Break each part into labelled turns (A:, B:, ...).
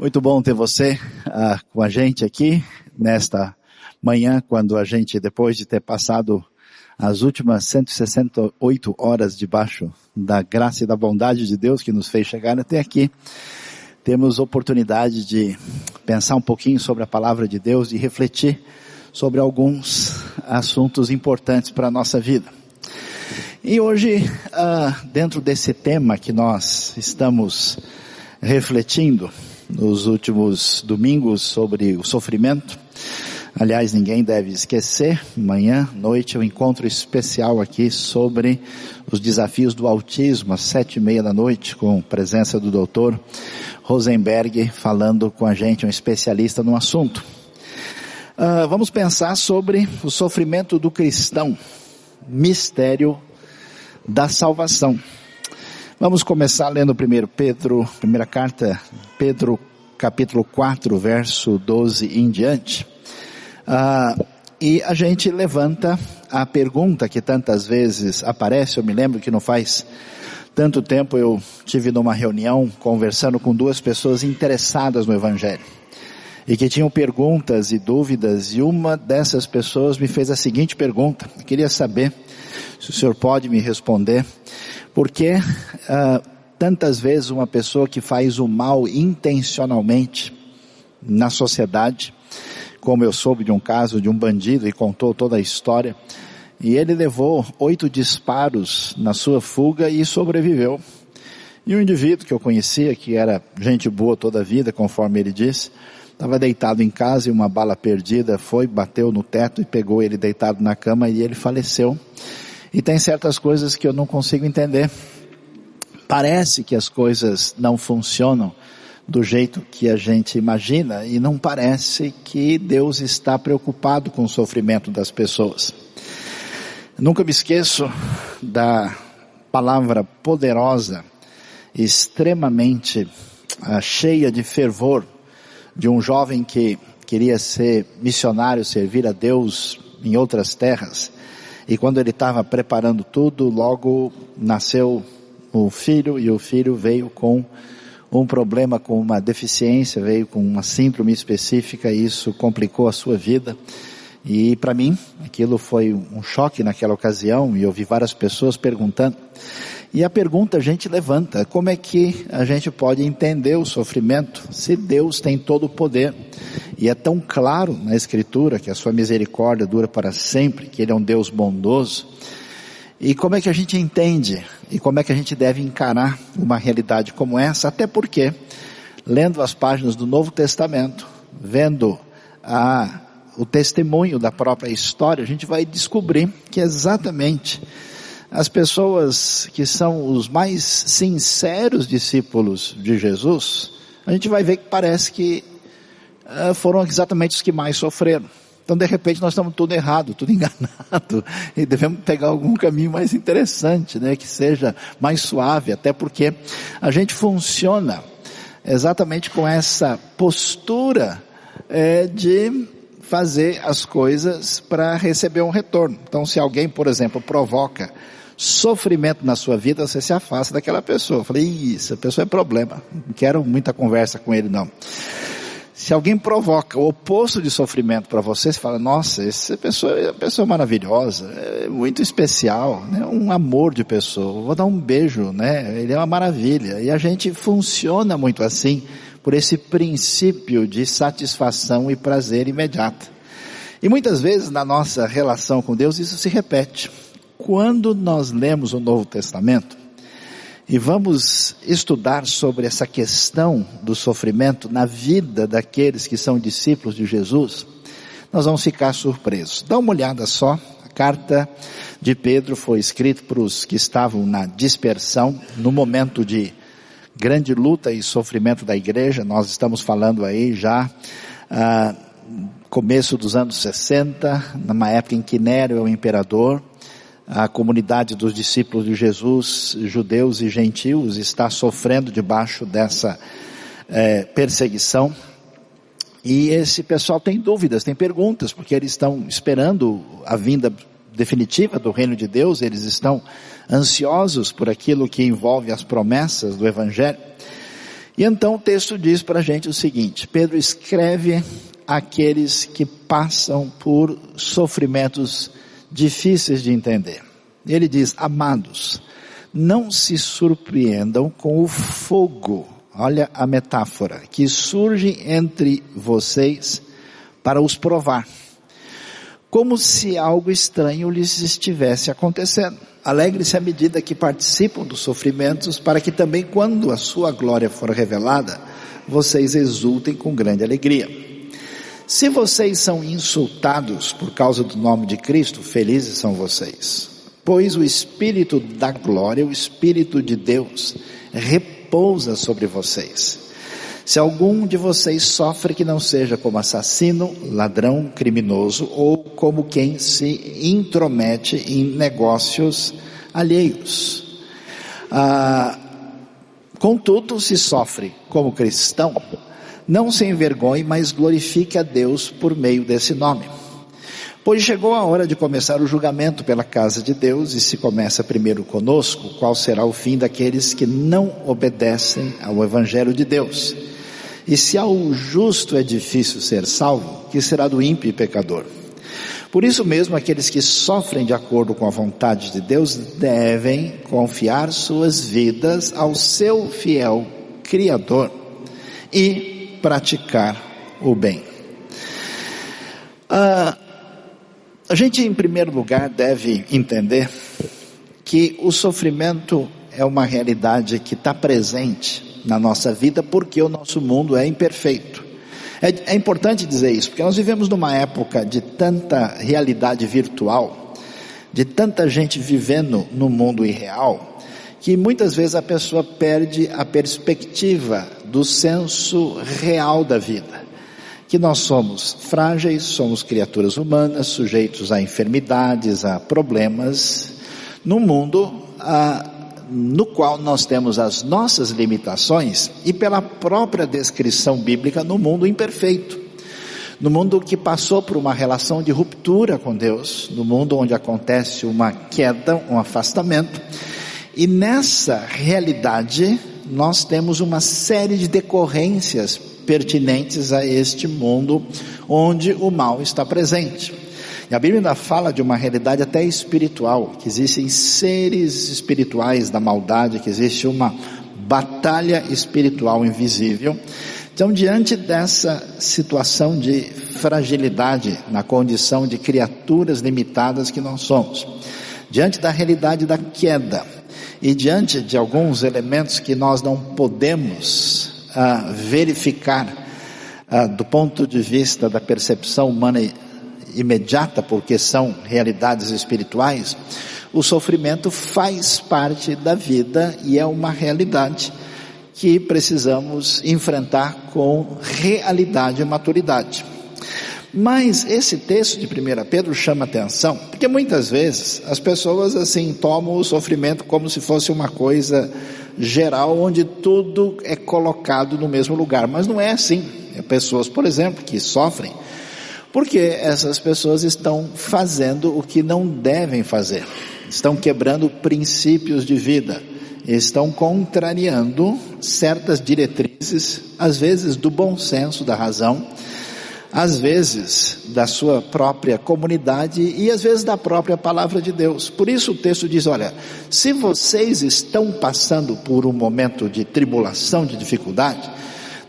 A: Muito bom ter você uh, com a gente aqui nesta manhã, quando a gente, depois de ter passado as últimas 168 horas debaixo da graça e da bondade de Deus que nos fez chegar até aqui, temos oportunidade de pensar um pouquinho sobre a palavra de Deus e refletir sobre alguns assuntos importantes para a nossa vida. E hoje, uh, dentro desse tema que nós estamos refletindo, nos últimos domingos sobre o sofrimento. Aliás, ninguém deve esquecer, manhã, noite, um encontro especial aqui sobre os desafios do autismo, às sete e meia da noite, com presença do doutor Rosenberg, falando com a gente, um especialista no assunto. Uh, vamos pensar sobre o sofrimento do cristão, mistério da salvação. Vamos começar lendo primeiro Pedro, primeira carta, Pedro capítulo 4, verso 12 em diante. Ah, e a gente levanta a pergunta que tantas vezes aparece, eu me lembro que não faz tanto tempo eu tive numa reunião conversando com duas pessoas interessadas no Evangelho e que tinham perguntas e dúvidas e uma dessas pessoas me fez a seguinte pergunta, eu queria saber se o senhor pode me responder porque uh, tantas vezes uma pessoa que faz o mal intencionalmente na sociedade, como eu soube de um caso de um bandido e contou toda a história, e ele levou oito disparos na sua fuga e sobreviveu. E um indivíduo que eu conhecia, que era gente boa toda a vida, conforme ele disse, estava deitado em casa e uma bala perdida foi, bateu no teto e pegou ele deitado na cama e ele faleceu. E tem certas coisas que eu não consigo entender. Parece que as coisas não funcionam do jeito que a gente imagina e não parece que Deus está preocupado com o sofrimento das pessoas. Nunca me esqueço da palavra poderosa, extremamente uh, cheia de fervor, de um jovem que queria ser missionário, servir a Deus em outras terras. E quando ele estava preparando tudo, logo nasceu o filho e o filho veio com um problema, com uma deficiência, veio com uma síndrome específica e isso complicou a sua vida. E para mim, aquilo foi um choque naquela ocasião e eu vi várias pessoas perguntando. E a pergunta a gente levanta, como é que a gente pode entender o sofrimento se Deus tem todo o poder? E é tão claro na escritura que a sua misericórdia dura para sempre, que ele é um Deus bondoso. E como é que a gente entende e como é que a gente deve encarar uma realidade como essa? Até porque, lendo as páginas do Novo Testamento, vendo a, o testemunho da própria história, a gente vai descobrir que exatamente as pessoas que são os mais sinceros discípulos de Jesus, a gente vai ver que parece que uh, foram exatamente os que mais sofreram. Então, de repente, nós estamos tudo errado, tudo enganado, e devemos pegar algum caminho mais interessante, né, que seja mais suave, até porque a gente funciona exatamente com essa postura é, de fazer as coisas para receber um retorno. Então, se alguém, por exemplo, provoca sofrimento na sua vida, você se afasta daquela pessoa. Eu falei, isso, a pessoa é problema. Não quero muita conversa com ele não. Se alguém provoca o oposto de sofrimento para você, você fala, nossa, essa pessoa é uma pessoa maravilhosa, é muito especial, né? um amor de pessoa, vou dar um beijo, né? Ele é uma maravilha. E a gente funciona muito assim, por esse princípio de satisfação e prazer imediato. E muitas vezes na nossa relação com Deus isso se repete. Quando nós lemos o Novo Testamento e vamos estudar sobre essa questão do sofrimento na vida daqueles que são discípulos de Jesus, nós vamos ficar surpresos. Dá uma olhada só, a carta de Pedro foi escrita para os que estavam na dispersão, no momento de grande luta e sofrimento da igreja, nós estamos falando aí já, ah, começo dos anos 60, numa época em que Nero é o imperador, a comunidade dos discípulos de Jesus, judeus e gentios, está sofrendo debaixo dessa é, perseguição. E esse pessoal tem dúvidas, tem perguntas, porque eles estão esperando a vinda definitiva do reino de Deus, eles estão ansiosos por aquilo que envolve as promessas do Evangelho. E então o texto diz para a gente o seguinte, Pedro escreve aqueles que passam por sofrimentos difíceis de entender. Ele diz, amados, não se surpreendam com o fogo, olha a metáfora, que surge entre vocês para os provar, como se algo estranho lhes estivesse acontecendo. Alegre-se à medida que participam dos sofrimentos, para que também, quando a sua glória for revelada, vocês exultem com grande alegria. Se vocês são insultados por causa do nome de Cristo, felizes são vocês pois o Espírito da glória, o Espírito de Deus, repousa sobre vocês. Se algum de vocês sofre que não seja como assassino, ladrão, criminoso ou como quem se intromete em negócios alheios. Ah, contudo, se sofre como cristão, não se envergonhe, mas glorifique a Deus por meio desse nome Pois chegou a hora de começar o julgamento pela casa de Deus, e se começa primeiro conosco, qual será o fim daqueles que não obedecem ao Evangelho de Deus? E se ao justo é difícil ser salvo, que será do ímpio e pecador? Por isso mesmo, aqueles que sofrem de acordo com a vontade de Deus devem confiar suas vidas ao seu fiel Criador e praticar o bem. Ah, a gente, em primeiro lugar, deve entender que o sofrimento é uma realidade que está presente na nossa vida porque o nosso mundo é imperfeito. É, é, importante dizer isso, porque nós vivemos numa época de tanta realidade virtual, de tanta gente vivendo no mundo irreal, que muitas vezes a pessoa perde a perspectiva do senso real da vida que nós somos frágeis, somos criaturas humanas, sujeitos a enfermidades, a problemas, num mundo ah, no qual nós temos as nossas limitações e pela própria descrição bíblica no mundo imperfeito. No mundo que passou por uma relação de ruptura com Deus, no mundo onde acontece uma queda, um afastamento, e nessa realidade nós temos uma série de decorrências pertinentes a este mundo onde o mal está presente. E a Bíblia ainda fala de uma realidade até espiritual, que existem seres espirituais da maldade, que existe uma batalha espiritual invisível. Então, diante dessa situação de fragilidade na condição de criaturas limitadas que nós somos, diante da realidade da queda e diante de alguns elementos que nós não podemos a verificar do ponto de vista da percepção humana imediata, porque são realidades espirituais, o sofrimento faz parte da vida e é uma realidade que precisamos enfrentar com realidade e maturidade. Mas esse texto de 1 Pedro chama atenção, porque muitas vezes as pessoas assim tomam o sofrimento como se fosse uma coisa geral onde tudo é colocado no mesmo lugar, mas não é assim. É pessoas, por exemplo, que sofrem porque essas pessoas estão fazendo o que não devem fazer. Estão quebrando princípios de vida, estão contrariando certas diretrizes, às vezes do bom senso, da razão, às vezes da sua própria comunidade e às vezes da própria palavra de Deus. Por isso o texto diz, olha, se vocês estão passando por um momento de tribulação, de dificuldade,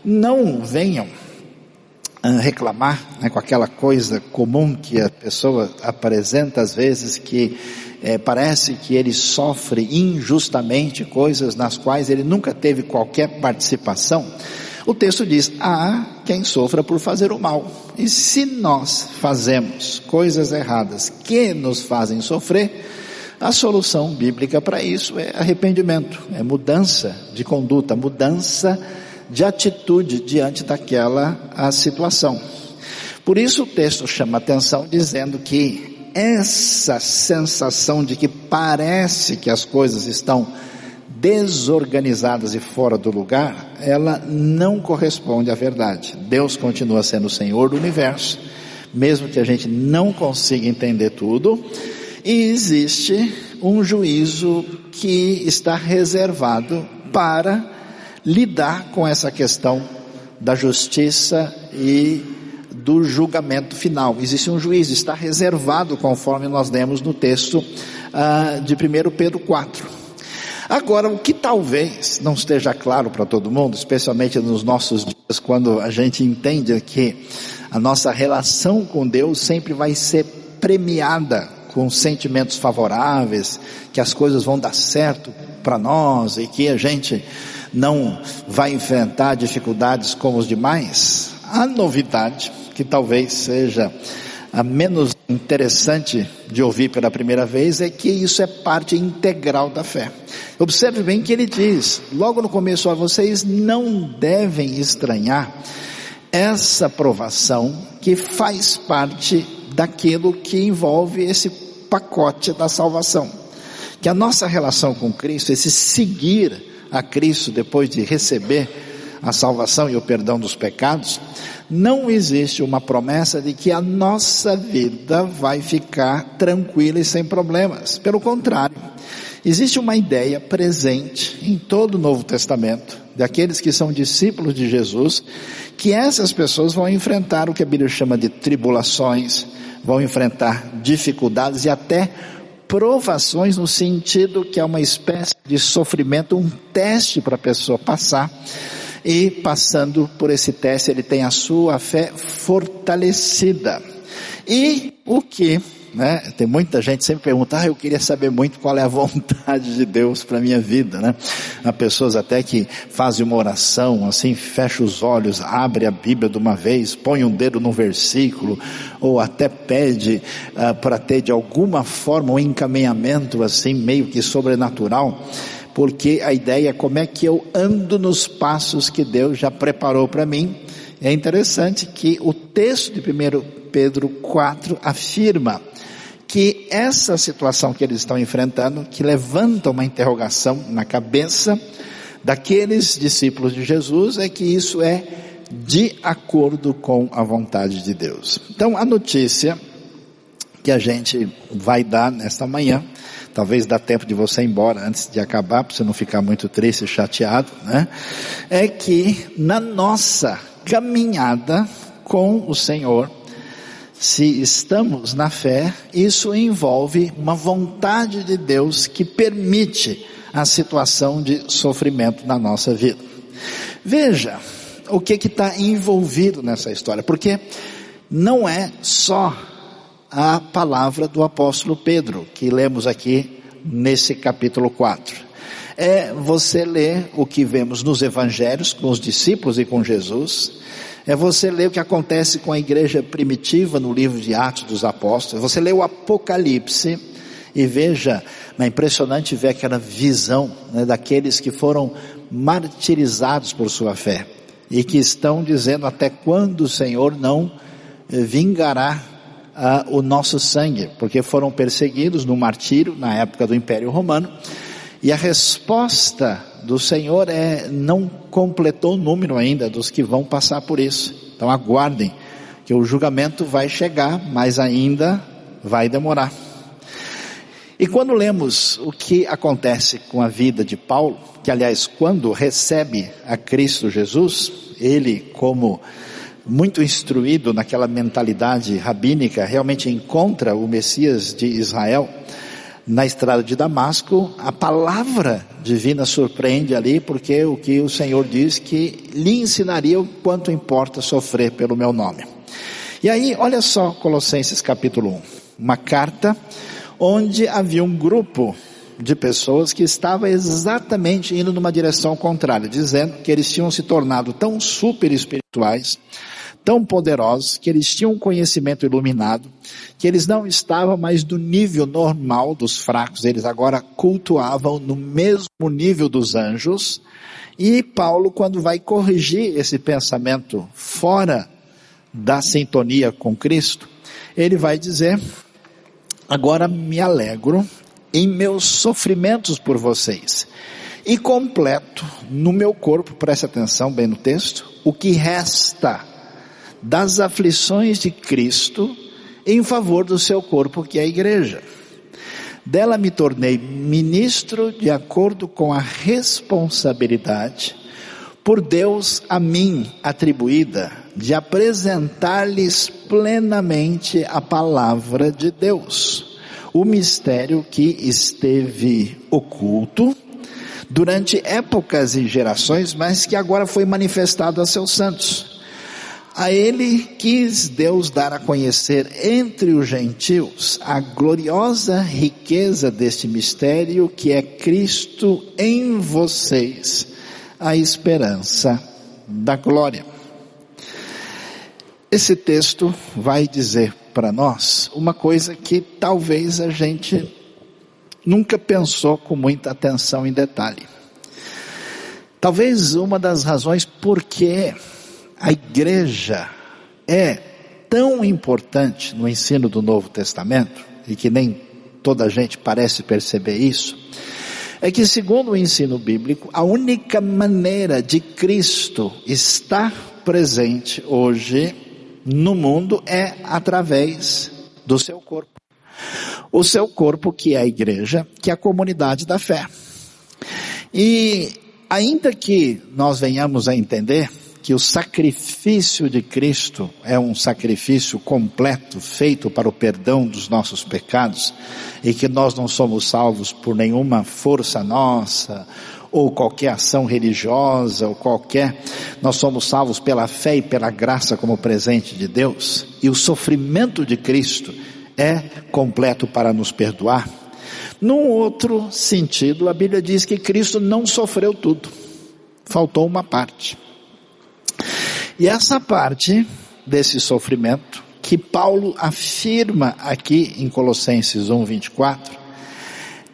A: não venham ah, reclamar né, com aquela coisa comum que a pessoa apresenta às vezes que é, parece que ele sofre injustamente coisas nas quais ele nunca teve qualquer participação. O texto diz: há quem sofra por fazer o mal. E se nós fazemos coisas erradas que nos fazem sofrer, a solução bíblica para isso é arrependimento, é mudança de conduta, mudança de atitude diante daquela situação. Por isso o texto chama atenção dizendo que essa sensação de que parece que as coisas estão desorganizadas e fora do lugar, ela não corresponde à verdade. Deus continua sendo o Senhor do universo, mesmo que a gente não consiga entender tudo, e existe um juízo que está reservado para lidar com essa questão da justiça e do julgamento final. Existe um juiz, está reservado conforme nós lemos no texto uh, de 1 Pedro 4. Agora, o que talvez não esteja claro para todo mundo, especialmente nos nossos dias, quando a gente entende que a nossa relação com Deus sempre vai ser premiada com sentimentos favoráveis, que as coisas vão dar certo para nós e que a gente não vai enfrentar dificuldades como os demais. A novidade, que talvez seja a menos interessante de ouvir pela primeira vez, é que isso é parte integral da fé. Observe bem que ele diz, logo no começo, a vocês não devem estranhar essa provação que faz parte daquilo que envolve esse pacote da salvação. Que a nossa relação com Cristo, esse seguir a Cristo depois de receber a salvação e o perdão dos pecados, não existe uma promessa de que a nossa vida vai ficar tranquila e sem problemas. Pelo contrário, existe uma ideia presente em todo o Novo Testamento, daqueles que são discípulos de Jesus, que essas pessoas vão enfrentar o que a Bíblia chama de tribulações, vão enfrentar dificuldades e até provações no sentido que é uma espécie de sofrimento, um teste para a pessoa passar. E passando por esse teste, ele tem a sua fé fortalecida. E o que né? Tem muita gente sempre pergunta, ah, eu queria saber muito qual é a vontade de Deus para minha vida, né? Há pessoas até que fazem uma oração, assim, fecha os olhos, abre a Bíblia de uma vez, põe um dedo no versículo, ou até pede uh, para ter de alguma forma um encaminhamento assim, meio que sobrenatural porque a ideia é como é que eu ando nos passos que Deus já preparou para mim. É interessante que o texto de 1 Pedro 4 afirma que essa situação que eles estão enfrentando, que levanta uma interrogação na cabeça daqueles discípulos de Jesus, é que isso é de acordo com a vontade de Deus. Então, a notícia que a gente vai dar nesta manhã, talvez dá tempo de você ir embora antes de acabar, para você não ficar muito triste e chateado, né? É que na nossa caminhada com o Senhor, se estamos na fé, isso envolve uma vontade de Deus que permite a situação de sofrimento na nossa vida. Veja o que está envolvido nessa história, porque não é só a palavra do apóstolo Pedro que lemos aqui nesse capítulo 4. É você ler o que vemos nos evangelhos com os discípulos e com Jesus, é você ler o que acontece com a igreja primitiva no livro de Atos dos Apóstolos, você lê o Apocalipse e veja, é impressionante ver aquela visão né, daqueles que foram martirizados por sua fé e que estão dizendo até quando o Senhor não vingará ah, o nosso sangue, porque foram perseguidos no martírio na época do Império Romano e a resposta do Senhor é, não completou o número ainda dos que vão passar por isso. Então aguardem, que o julgamento vai chegar, mas ainda vai demorar. E quando lemos o que acontece com a vida de Paulo, que aliás, quando recebe a Cristo Jesus, ele como muito instruído naquela mentalidade rabínica, realmente encontra o Messias de Israel, na estrada de Damasco, a palavra divina surpreende ali, porque o que o Senhor diz que lhe ensinaria o quanto importa sofrer pelo meu nome. E aí, olha só Colossenses capítulo 1, uma carta onde havia um grupo de pessoas que estava exatamente indo numa direção contrária, dizendo que eles tinham se tornado tão super espirituais, tão poderosos, que eles tinham um conhecimento iluminado, que eles não estavam mais do nível normal dos fracos, eles agora cultuavam no mesmo nível dos anjos. E Paulo, quando vai corrigir esse pensamento fora da sintonia com Cristo, ele vai dizer, agora me alegro em meus sofrimentos por vocês e completo no meu corpo, preste atenção bem no texto, o que resta das aflições de Cristo em favor do seu corpo, que é a igreja. Dela me tornei ministro de acordo com a responsabilidade por Deus a mim atribuída de apresentar-lhes plenamente a palavra de Deus, o mistério que esteve oculto durante épocas e gerações, mas que agora foi manifestado a seus santos. A ele quis Deus dar a conhecer entre os gentios a gloriosa riqueza deste mistério que é Cristo em vocês, a esperança da glória. Esse texto vai dizer para nós uma coisa que talvez a gente nunca pensou com muita atenção em detalhe. Talvez uma das razões por que a igreja é tão importante no ensino do Novo Testamento, e que nem toda a gente parece perceber isso, é que segundo o ensino bíblico, a única maneira de Cristo estar presente hoje no mundo é através do seu corpo. O seu corpo que é a igreja, que é a comunidade da fé. E ainda que nós venhamos a entender que o sacrifício de Cristo é um sacrifício completo, feito para o perdão dos nossos pecados, e que nós não somos salvos por nenhuma força nossa, ou qualquer ação religiosa, ou qualquer, nós somos salvos pela fé e pela graça como presente de Deus, e o sofrimento de Cristo é completo para nos perdoar. Num outro sentido, a Bíblia diz que Cristo não sofreu tudo, faltou uma parte. E essa parte desse sofrimento, que Paulo afirma aqui em Colossenses 1, 24,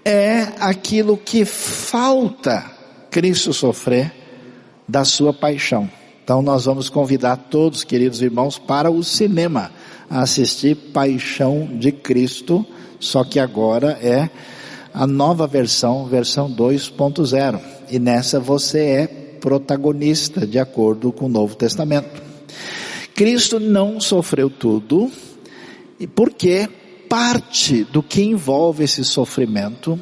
A: é aquilo que falta Cristo sofrer da sua paixão. Então nós vamos convidar todos, queridos irmãos, para o cinema, a assistir Paixão de Cristo, só que agora é a nova versão, versão 2.0. E nessa você é protagonista de acordo com o Novo Testamento. Cristo não sofreu tudo, e porque parte do que envolve esse sofrimento,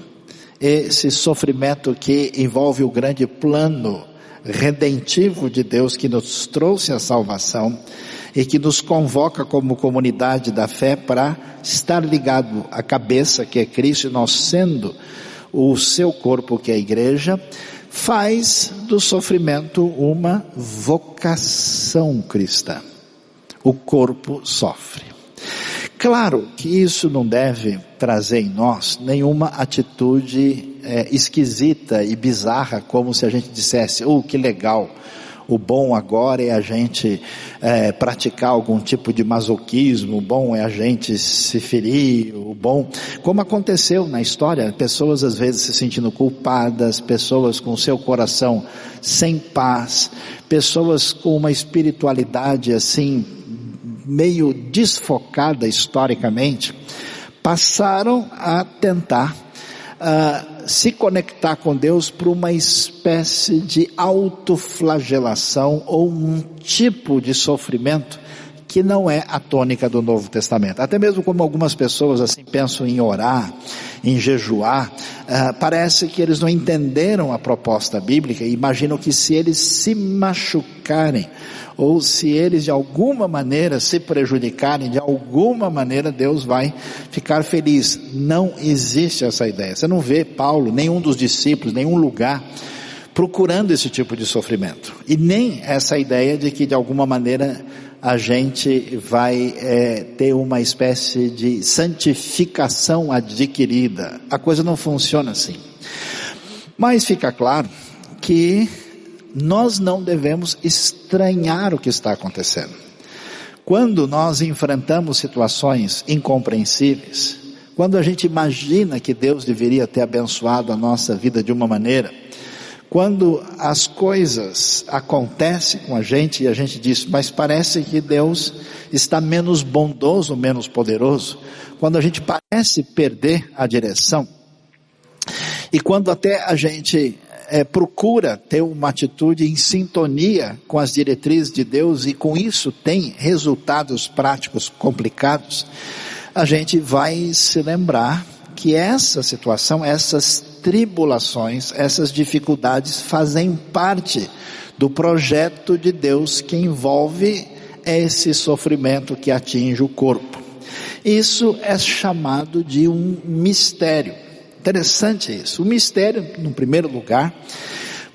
A: esse sofrimento que envolve o grande plano redentivo de Deus que nos trouxe a salvação e que nos convoca como comunidade da fé para estar ligado à cabeça que é Cristo, nós sendo o seu corpo que é a igreja, faz do sofrimento uma vocação cristã. O corpo sofre. Claro que isso não deve trazer em nós nenhuma atitude é, esquisita e bizarra, como se a gente dissesse, oh, que legal, o bom agora é a gente é, praticar algum tipo de masoquismo, o bom é a gente se ferir, o bom, como aconteceu na história, pessoas às vezes se sentindo culpadas, pessoas com seu coração sem paz, pessoas com uma espiritualidade assim, meio desfocada historicamente, passaram a tentar uh, se conectar com Deus por uma espécie de autoflagelação ou um tipo de sofrimento que não é a tônica do Novo Testamento. Até mesmo como algumas pessoas assim pensam em orar, em jejuar, uh, parece que eles não entenderam a proposta bíblica e imaginam que se eles se machucarem ou se eles de alguma maneira se prejudicarem, de alguma maneira Deus vai ficar feliz. Não existe essa ideia. Você não vê Paulo, nenhum dos discípulos, nenhum lugar procurando esse tipo de sofrimento. E nem essa ideia de que de alguma maneira a gente vai é, ter uma espécie de santificação adquirida. A coisa não funciona assim. Mas fica claro que nós não devemos estranhar o que está acontecendo. Quando nós enfrentamos situações incompreensíveis, quando a gente imagina que Deus deveria ter abençoado a nossa vida de uma maneira, quando as coisas acontecem com a gente e a gente diz, mas parece que Deus está menos bondoso, menos poderoso, quando a gente parece perder a direção, e quando até a gente é, procura ter uma atitude em sintonia com as diretrizes de Deus e com isso tem resultados práticos complicados, a gente vai se lembrar que essa situação, essas tribulações, essas dificuldades fazem parte do projeto de Deus que envolve esse sofrimento que atinge o corpo. Isso é chamado de um mistério. Interessante isso. O mistério, no primeiro lugar,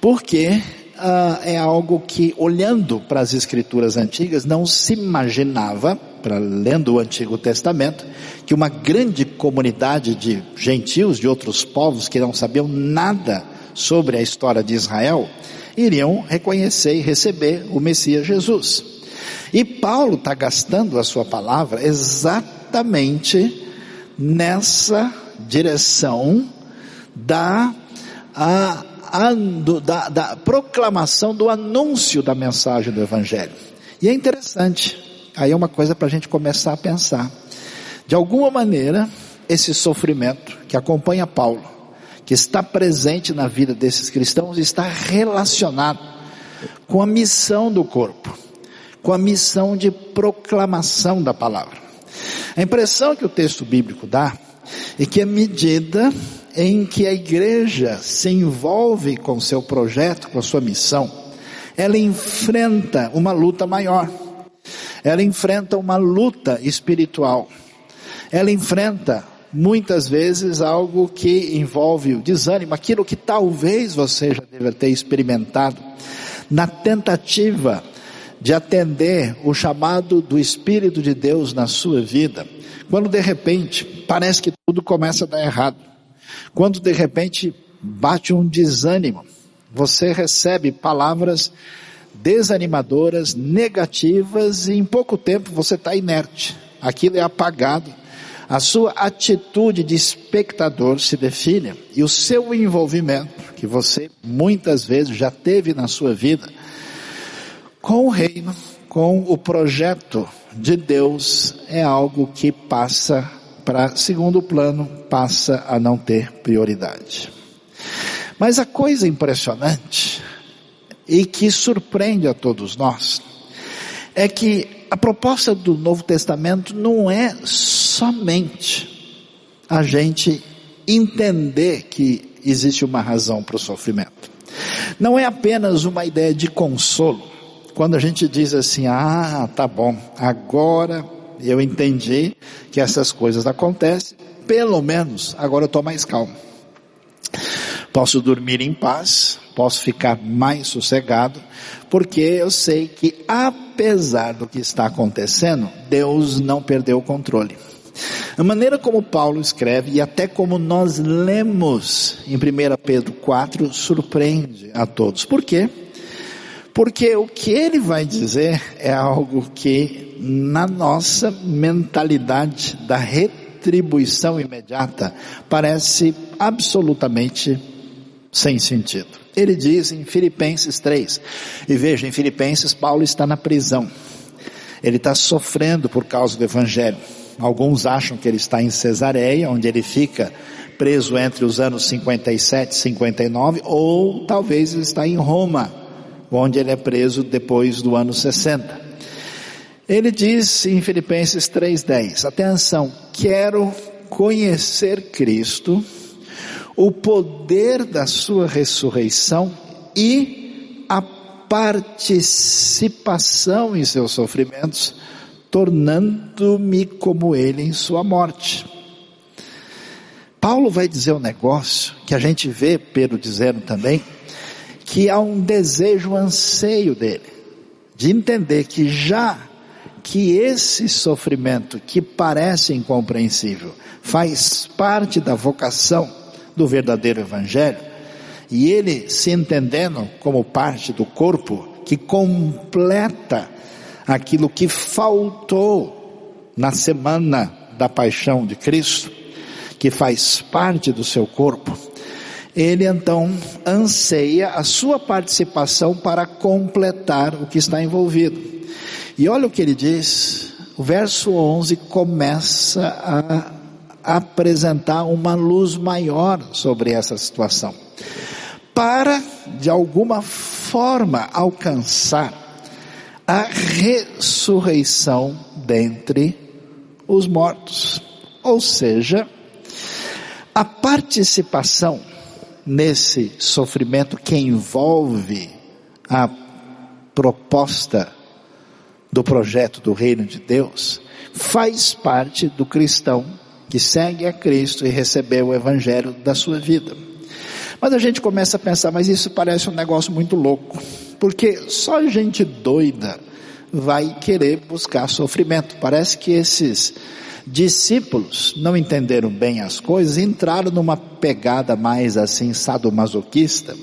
A: porque uh, é algo que, olhando para as escrituras antigas, não se imaginava, para lendo o Antigo Testamento, que uma grande comunidade de gentios, de outros povos que não sabiam nada sobre a história de Israel, iriam reconhecer e receber o Messias Jesus. E Paulo está gastando a sua palavra exatamente nessa direção da, a, do, da, da proclamação do anúncio da mensagem do Evangelho. E é interessante, aí é uma coisa para a gente começar a pensar. De alguma maneira, esse sofrimento que acompanha Paulo, que está presente na vida desses cristãos, está relacionado com a missão do corpo com a missão de proclamação da palavra. A impressão que o texto bíblico dá é que à medida em que a igreja se envolve com seu projeto, com a sua missão, ela enfrenta uma luta maior. Ela enfrenta uma luta espiritual. Ela enfrenta muitas vezes algo que envolve o desânimo, aquilo que talvez você já deva ter experimentado na tentativa de atender o chamado do Espírito de Deus na sua vida, quando de repente parece que tudo começa a dar errado, quando de repente bate um desânimo, você recebe palavras desanimadoras, negativas e em pouco tempo você está inerte, aquilo é apagado, a sua atitude de espectador se define e o seu envolvimento, que você muitas vezes já teve na sua vida, com o reino, com o projeto de Deus, é algo que passa para segundo plano, passa a não ter prioridade. Mas a coisa impressionante e que surpreende a todos nós é que a proposta do Novo Testamento não é somente a gente entender que existe uma razão para o sofrimento. Não é apenas uma ideia de consolo quando a gente diz assim, ah, tá bom, agora eu entendi que essas coisas acontecem, pelo menos agora eu estou mais calmo. Posso dormir em paz, posso ficar mais sossegado, porque eu sei que apesar do que está acontecendo, Deus não perdeu o controle. A maneira como Paulo escreve e até como nós lemos em 1 Pedro 4 surpreende a todos. Por quê? Porque o que ele vai dizer é algo que na nossa mentalidade da retribuição imediata parece absolutamente sem sentido. Ele diz em Filipenses 3, e veja, em Filipenses Paulo está na prisão. Ele está sofrendo por causa do evangelho. Alguns acham que ele está em Cesareia, onde ele fica preso entre os anos 57 e 59, ou talvez ele está em Roma, onde ele é preso depois do ano 60. Ele diz em Filipenses 3:10, atenção, quero conhecer Cristo, o poder da sua ressurreição e a participação em seus sofrimentos, tornando-me como ele em sua morte. Paulo vai dizer um negócio que a gente vê Pedro dizendo também, que há um desejo, um anseio dele, de entender que já que esse sofrimento que parece incompreensível faz parte da vocação do verdadeiro evangelho, e ele se entendendo como parte do corpo que completa aquilo que faltou na semana da paixão de Cristo, que faz parte do seu corpo, ele então anseia a sua participação para completar o que está envolvido. E olha o que ele diz, o verso 11 começa a apresentar uma luz maior sobre essa situação. Para, de alguma forma, alcançar a ressurreição dentre os mortos. Ou seja, a participação nesse sofrimento que envolve a proposta do projeto do reino de Deus, faz parte do cristão que segue a Cristo e recebeu o evangelho da sua vida. Mas a gente começa a pensar, mas isso parece um negócio muito louco, porque só gente doida vai querer buscar sofrimento. Parece que esses discípulos não entenderam bem as coisas, entraram numa pegada mais assim sadomasoquista,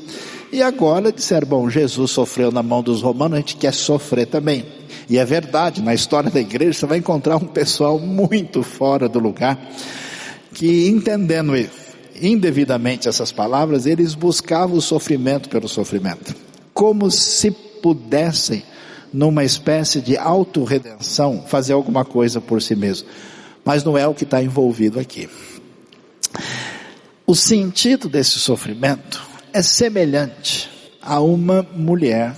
A: e agora disseram, bom, Jesus sofreu na mão dos romanos, a gente quer sofrer também. E é verdade, na história da igreja você vai encontrar um pessoal muito fora do lugar, que entendendo indevidamente essas palavras, eles buscavam o sofrimento pelo sofrimento. Como se pudessem, numa espécie de autorredenção, fazer alguma coisa por si mesmo. Mas não é o que está envolvido aqui. O sentido desse sofrimento é semelhante a uma mulher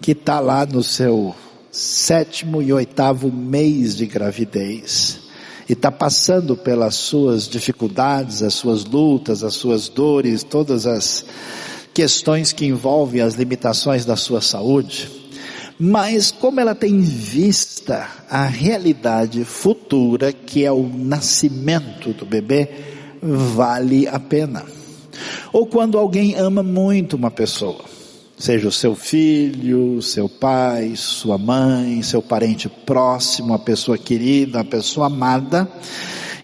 A: que está lá no seu sétimo e oitavo mês de gravidez e está passando pelas suas dificuldades, as suas lutas, as suas dores, todas as questões que envolvem as limitações da sua saúde, mas como ela tem vista a realidade futura que é o nascimento do bebê, vale a pena. Ou quando alguém ama muito uma pessoa, seja o seu filho, seu pai, sua mãe, seu parente próximo, a pessoa querida, a pessoa amada,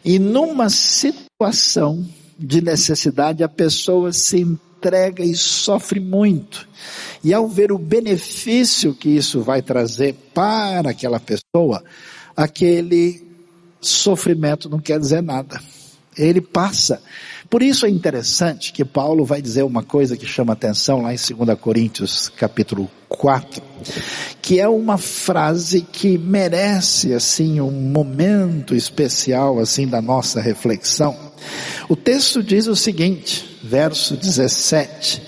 A: e numa situação de necessidade a pessoa se entrega e sofre muito. E ao ver o benefício que isso vai trazer para aquela pessoa, aquele sofrimento não quer dizer nada. Ele passa. Por isso é interessante que Paulo vai dizer uma coisa que chama atenção lá em 2 Coríntios capítulo 4, que é uma frase que merece assim um momento especial assim da nossa reflexão. O texto diz o seguinte, verso 17: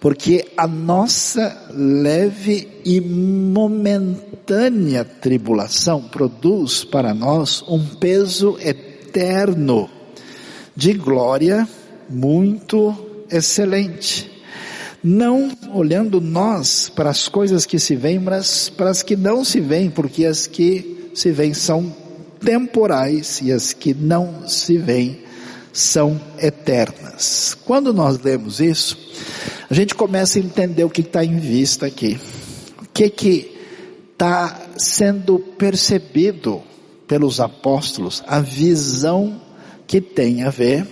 A: porque a nossa leve e momentânea tribulação produz para nós um peso eterno de glória muito excelente. Não olhando nós para as coisas que se veem, mas para as que não se veem, porque as que se veem são temporais e as que não se veem são eternas. Quando nós lemos isso, a gente começa a entender o que está em vista aqui. O que que está sendo percebido pelos apóstolos, a visão que tem a ver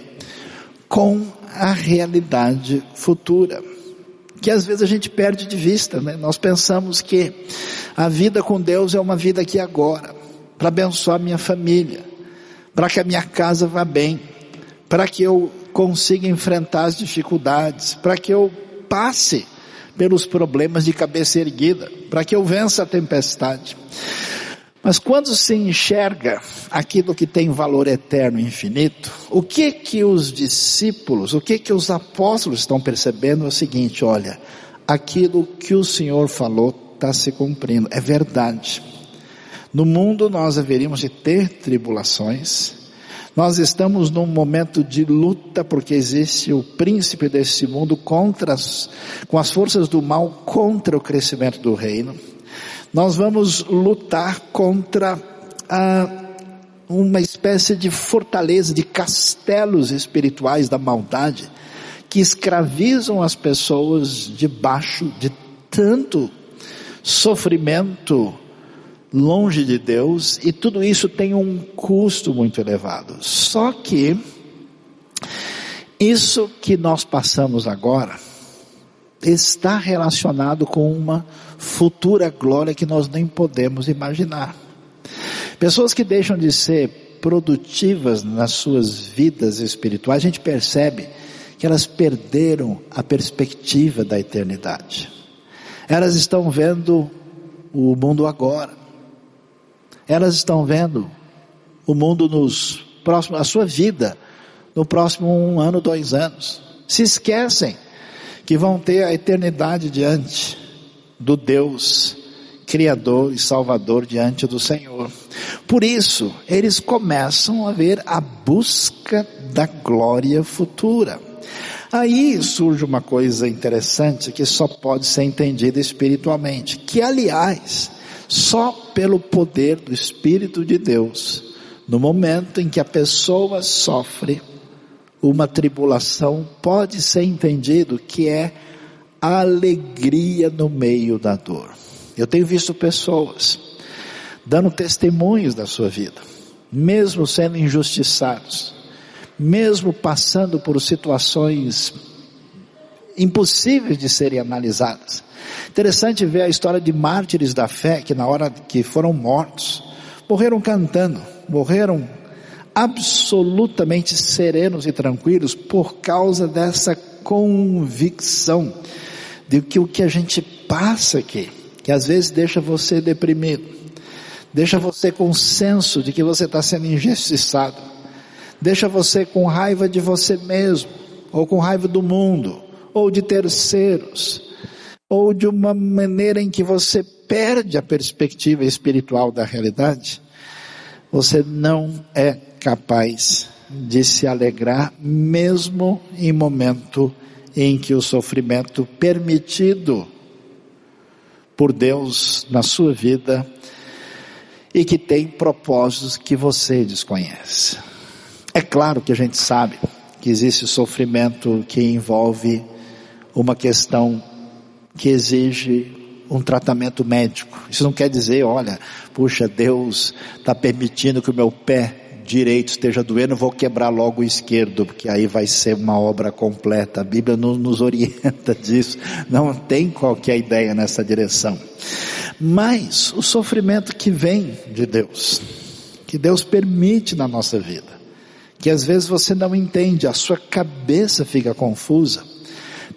A: com a realidade futura. Que às vezes a gente perde de vista, né? Nós pensamos que a vida com Deus é uma vida aqui agora, para abençoar minha família, para que a minha casa vá bem, para que eu consiga enfrentar as dificuldades, para que eu passe pelos problemas de cabeça erguida, para que eu vença a tempestade. Mas quando se enxerga aquilo que tem valor eterno e infinito, o que que os discípulos, o que que os apóstolos estão percebendo é o seguinte, olha, aquilo que o Senhor falou está se cumprindo, é verdade. No mundo nós haveríamos de ter tribulações, nós estamos num momento de luta porque existe o príncipe desse mundo contra as, com as forças do mal contra o crescimento do reino. Nós vamos lutar contra a, uma espécie de fortaleza, de castelos espirituais da maldade, que escravizam as pessoas debaixo de tanto sofrimento longe de Deus, e tudo isso tem um custo muito elevado. Só que, isso que nós passamos agora, está relacionado com uma futura glória que nós nem podemos imaginar. Pessoas que deixam de ser produtivas nas suas vidas espirituais, a gente percebe que elas perderam a perspectiva da eternidade. Elas estão vendo o mundo agora. Elas estão vendo o mundo nos próximos, a sua vida no próximo um ano, dois anos. Se esquecem que vão ter a eternidade diante do Deus Criador e Salvador diante do Senhor. Por isso, eles começam a ver a busca da glória futura. Aí surge uma coisa interessante que só pode ser entendida espiritualmente, que aliás, só pelo poder do Espírito de Deus, no momento em que a pessoa sofre uma tribulação, pode ser entendido que é alegria no meio da dor. Eu tenho visto pessoas dando testemunhos da sua vida, mesmo sendo injustiçados, mesmo passando por situações impossíveis de serem analisadas. Interessante ver a história de mártires da fé que na hora que foram mortos, morreram cantando, morreram absolutamente serenos e tranquilos por causa dessa convicção de que o que a gente passa aqui, que às vezes deixa você deprimido, deixa você com senso de que você está sendo injustiçado, deixa você com raiva de você mesmo, ou com raiva do mundo, ou de terceiros, ou de uma maneira em que você perde a perspectiva espiritual da realidade, você não é capaz de se alegrar mesmo em momento em que o sofrimento permitido por Deus na sua vida e que tem propósitos que você desconhece. É claro que a gente sabe que existe sofrimento que envolve uma questão que exige um tratamento médico. Isso não quer dizer, olha, puxa, Deus está permitindo que o meu pé direito esteja doendo, vou quebrar logo o esquerdo, porque aí vai ser uma obra completa. A Bíblia não nos orienta disso, não tem qualquer ideia nessa direção. Mas o sofrimento que vem de Deus, que Deus permite na nossa vida, que às vezes você não entende, a sua cabeça fica confusa,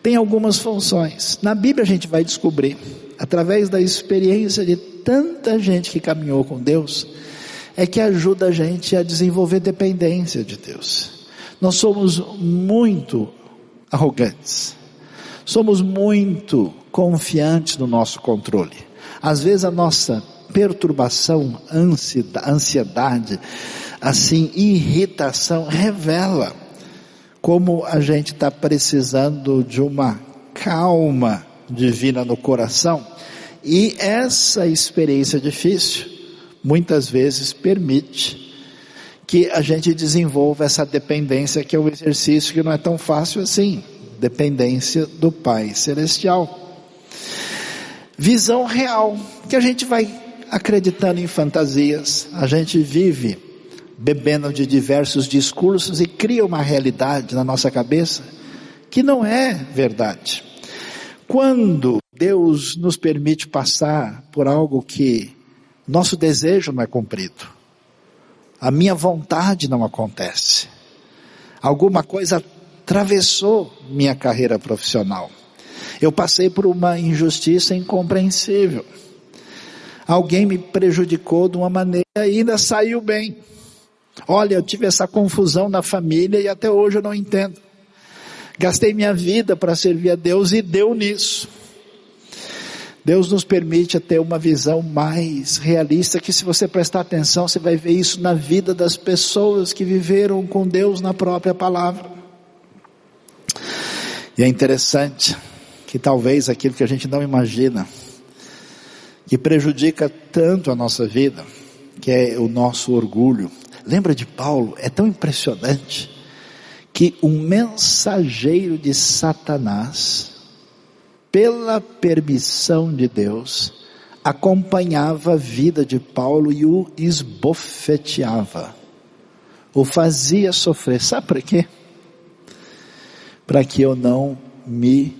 A: tem algumas funções. Na Bíblia a gente vai descobrir, através da experiência de tanta gente que caminhou com Deus, é que ajuda a gente a desenvolver dependência de Deus. Nós somos muito arrogantes. Somos muito confiantes no nosso controle. Às vezes a nossa perturbação, ansiedade, assim, irritação revela como a gente está precisando de uma calma divina no coração. E essa experiência difícil muitas vezes permite que a gente desenvolva essa dependência que é um exercício que não é tão fácil assim, dependência do Pai Celestial. Visão real, que a gente vai acreditando em fantasias, a gente vive bebendo de diversos discursos e cria uma realidade na nossa cabeça que não é verdade. Quando Deus nos permite passar por algo que nosso desejo não é cumprido. A minha vontade não acontece. Alguma coisa atravessou minha carreira profissional. Eu passei por uma injustiça incompreensível. Alguém me prejudicou de uma maneira e ainda saiu bem. Olha, eu tive essa confusão na família e até hoje eu não entendo. Gastei minha vida para servir a Deus e deu nisso. Deus nos permite ter uma visão mais realista, que se você prestar atenção, você vai ver isso na vida das pessoas que viveram com Deus na própria palavra. E é interessante que talvez aquilo que a gente não imagina, que prejudica tanto a nossa vida, que é o nosso orgulho. Lembra de Paulo? É tão impressionante que um mensageiro de Satanás, pela permissão de Deus, acompanhava a vida de Paulo e o esbofeteava, o fazia sofrer. Sabe para quê? Para que eu não me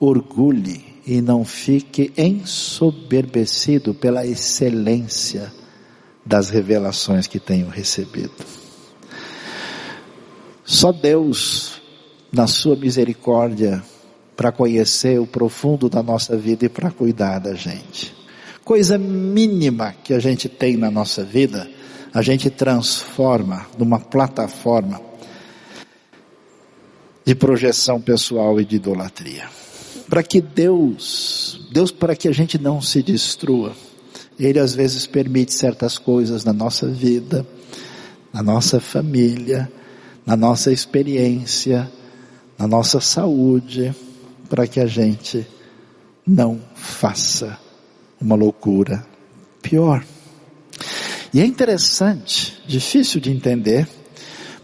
A: orgulhe e não fique ensoberbecido pela excelência das revelações que tenho recebido. Só Deus, na sua misericórdia, para conhecer o profundo da nossa vida e para cuidar da gente. Coisa mínima que a gente tem na nossa vida, a gente transforma numa plataforma de projeção pessoal e de idolatria. Para que Deus, Deus para que a gente não se destrua, Ele às vezes permite certas coisas na nossa vida, na nossa família, na nossa experiência, na nossa saúde, para que a gente não faça uma loucura pior. E é interessante, difícil de entender,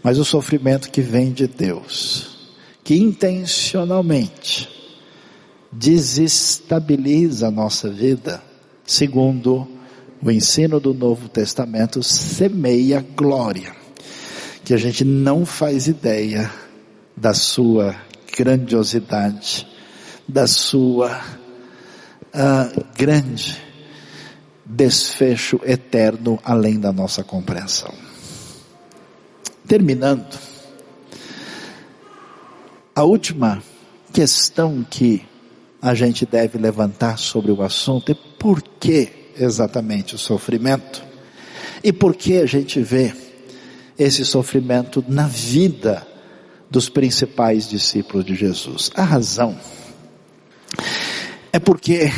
A: mas o sofrimento que vem de Deus, que intencionalmente desestabiliza a nossa vida, segundo o ensino do Novo Testamento, semeia glória, que a gente não faz ideia da sua grandiosidade, da sua uh, grande desfecho eterno além da nossa compreensão. Terminando, a última questão que a gente deve levantar sobre o assunto é por que exatamente o sofrimento? E por que a gente vê esse sofrimento na vida dos principais discípulos de Jesus? A razão é porque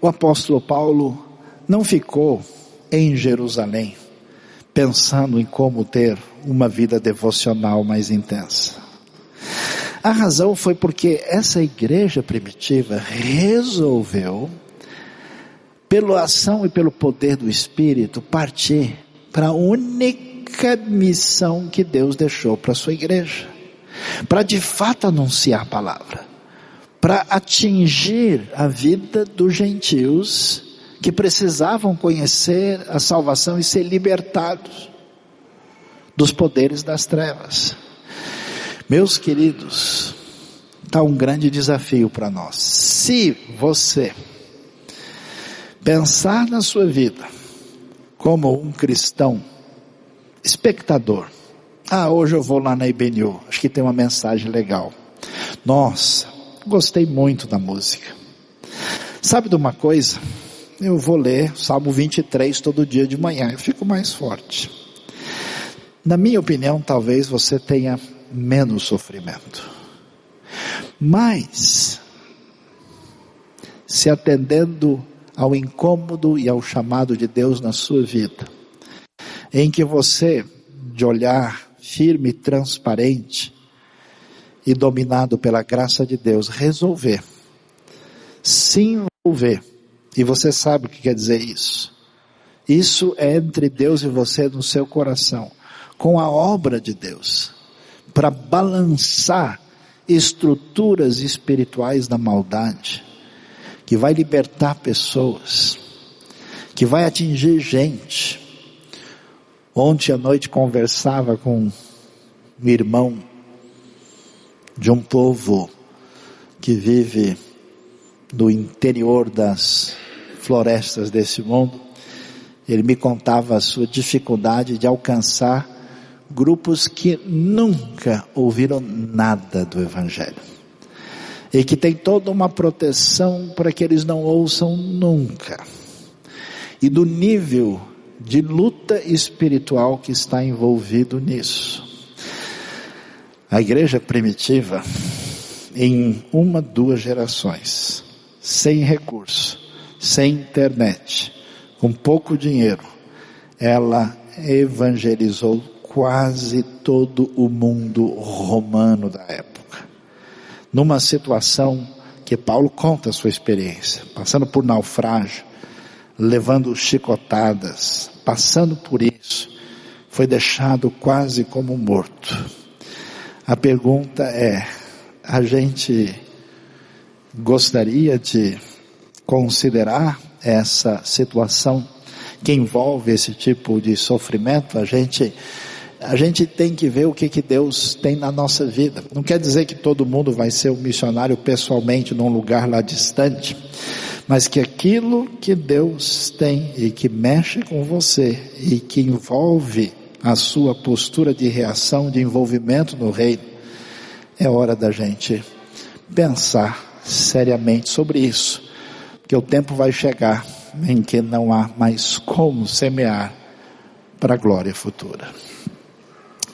A: o apóstolo Paulo não ficou em Jerusalém pensando em como ter uma vida devocional mais intensa. A razão foi porque essa igreja primitiva resolveu, pela ação e pelo poder do Espírito, partir para a única missão que Deus deixou para a sua igreja. Para de fato anunciar a palavra. Para atingir a vida dos gentios que precisavam conhecer a salvação e ser libertados dos poderes das trevas. Meus queridos, está um grande desafio para nós. Se você pensar na sua vida como um cristão espectador, ah, hoje eu vou lá na IBNU, acho que tem uma mensagem legal. Nossa, gostei muito da música. Sabe de uma coisa? eu vou ler Salmo 23 todo dia de manhã, eu fico mais forte. Na minha opinião, talvez você tenha menos sofrimento. Mas, se atendendo ao incômodo e ao chamado de Deus na sua vida, em que você, de olhar firme e transparente, e dominado pela graça de Deus, resolver se envolver e você sabe o que quer dizer isso. Isso é entre Deus e você no seu coração, com a obra de Deus, para balançar estruturas espirituais da maldade, que vai libertar pessoas, que vai atingir gente. Ontem à noite conversava com um irmão de um povo que vive no interior das florestas desse mundo, ele me contava a sua dificuldade de alcançar grupos que nunca ouviram nada do Evangelho. E que tem toda uma proteção para que eles não ouçam nunca. E do nível de luta espiritual que está envolvido nisso. A igreja primitiva, em uma, duas gerações, sem recurso, sem internet, com pouco dinheiro, ela evangelizou quase todo o mundo romano da época. Numa situação que Paulo conta a sua experiência, passando por naufrágio, levando chicotadas, passando por isso, foi deixado quase como morto. A pergunta é, a gente gostaria de considerar essa situação que envolve esse tipo de sofrimento, a gente a gente tem que ver o que, que Deus tem na nossa vida. Não quer dizer que todo mundo vai ser um missionário pessoalmente num lugar lá distante, mas que aquilo que Deus tem e que mexe com você e que envolve a sua postura de reação, de envolvimento no reino, é hora da gente pensar seriamente sobre isso que o tempo vai chegar em que não há mais como semear para a glória futura.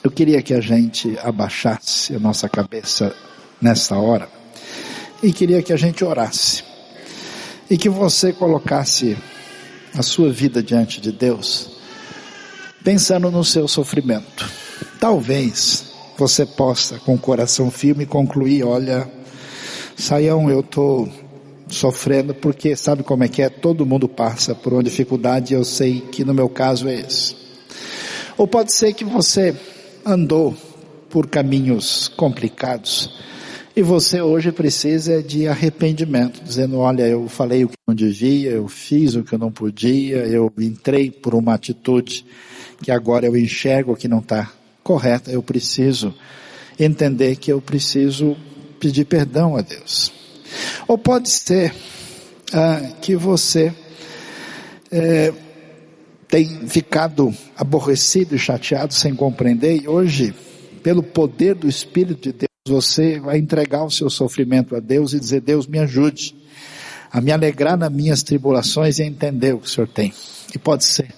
A: Eu queria que a gente abaixasse a nossa cabeça nessa hora e queria que a gente orasse e que você colocasse a sua vida diante de Deus pensando no seu sofrimento. Talvez você possa, com o coração firme, concluir, olha, Saião, eu estou sofrendo porque sabe como é que é? Todo mundo passa por uma dificuldade eu sei que no meu caso é esse. Ou pode ser que você andou por caminhos complicados e você hoje precisa de arrependimento, dizendo, olha, eu falei o que não devia, eu fiz o que eu não podia, eu entrei por uma atitude que agora eu enxergo que não está correta, eu preciso entender que eu preciso pedir perdão a Deus. Ou pode ser ah, que você é, tem ficado aborrecido e chateado sem compreender e hoje, pelo poder do Espírito de Deus, você vai entregar o seu sofrimento a Deus e dizer, Deus me ajude a me alegrar nas minhas tribulações e entender o que o Senhor tem. E pode ser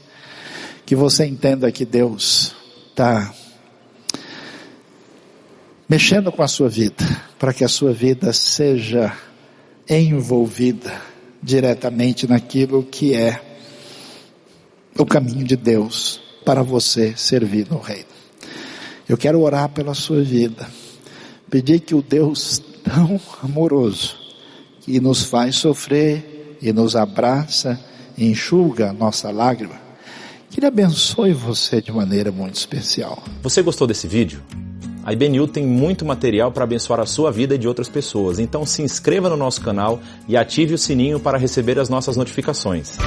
A: que você entenda que Deus está mexendo com a sua vida, para que a sua vida seja envolvida diretamente naquilo que é o caminho de Deus para você servir no reino. Eu quero orar pela sua vida pedir que o Deus tão amoroso, que nos faz sofrer e nos abraça enxuga nossa lágrima, que Ele abençoe você de maneira muito especial.
B: Você gostou desse vídeo? A IBNU tem muito material para abençoar a sua vida e de outras pessoas, então se inscreva no nosso canal e ative o sininho para receber as nossas notificações.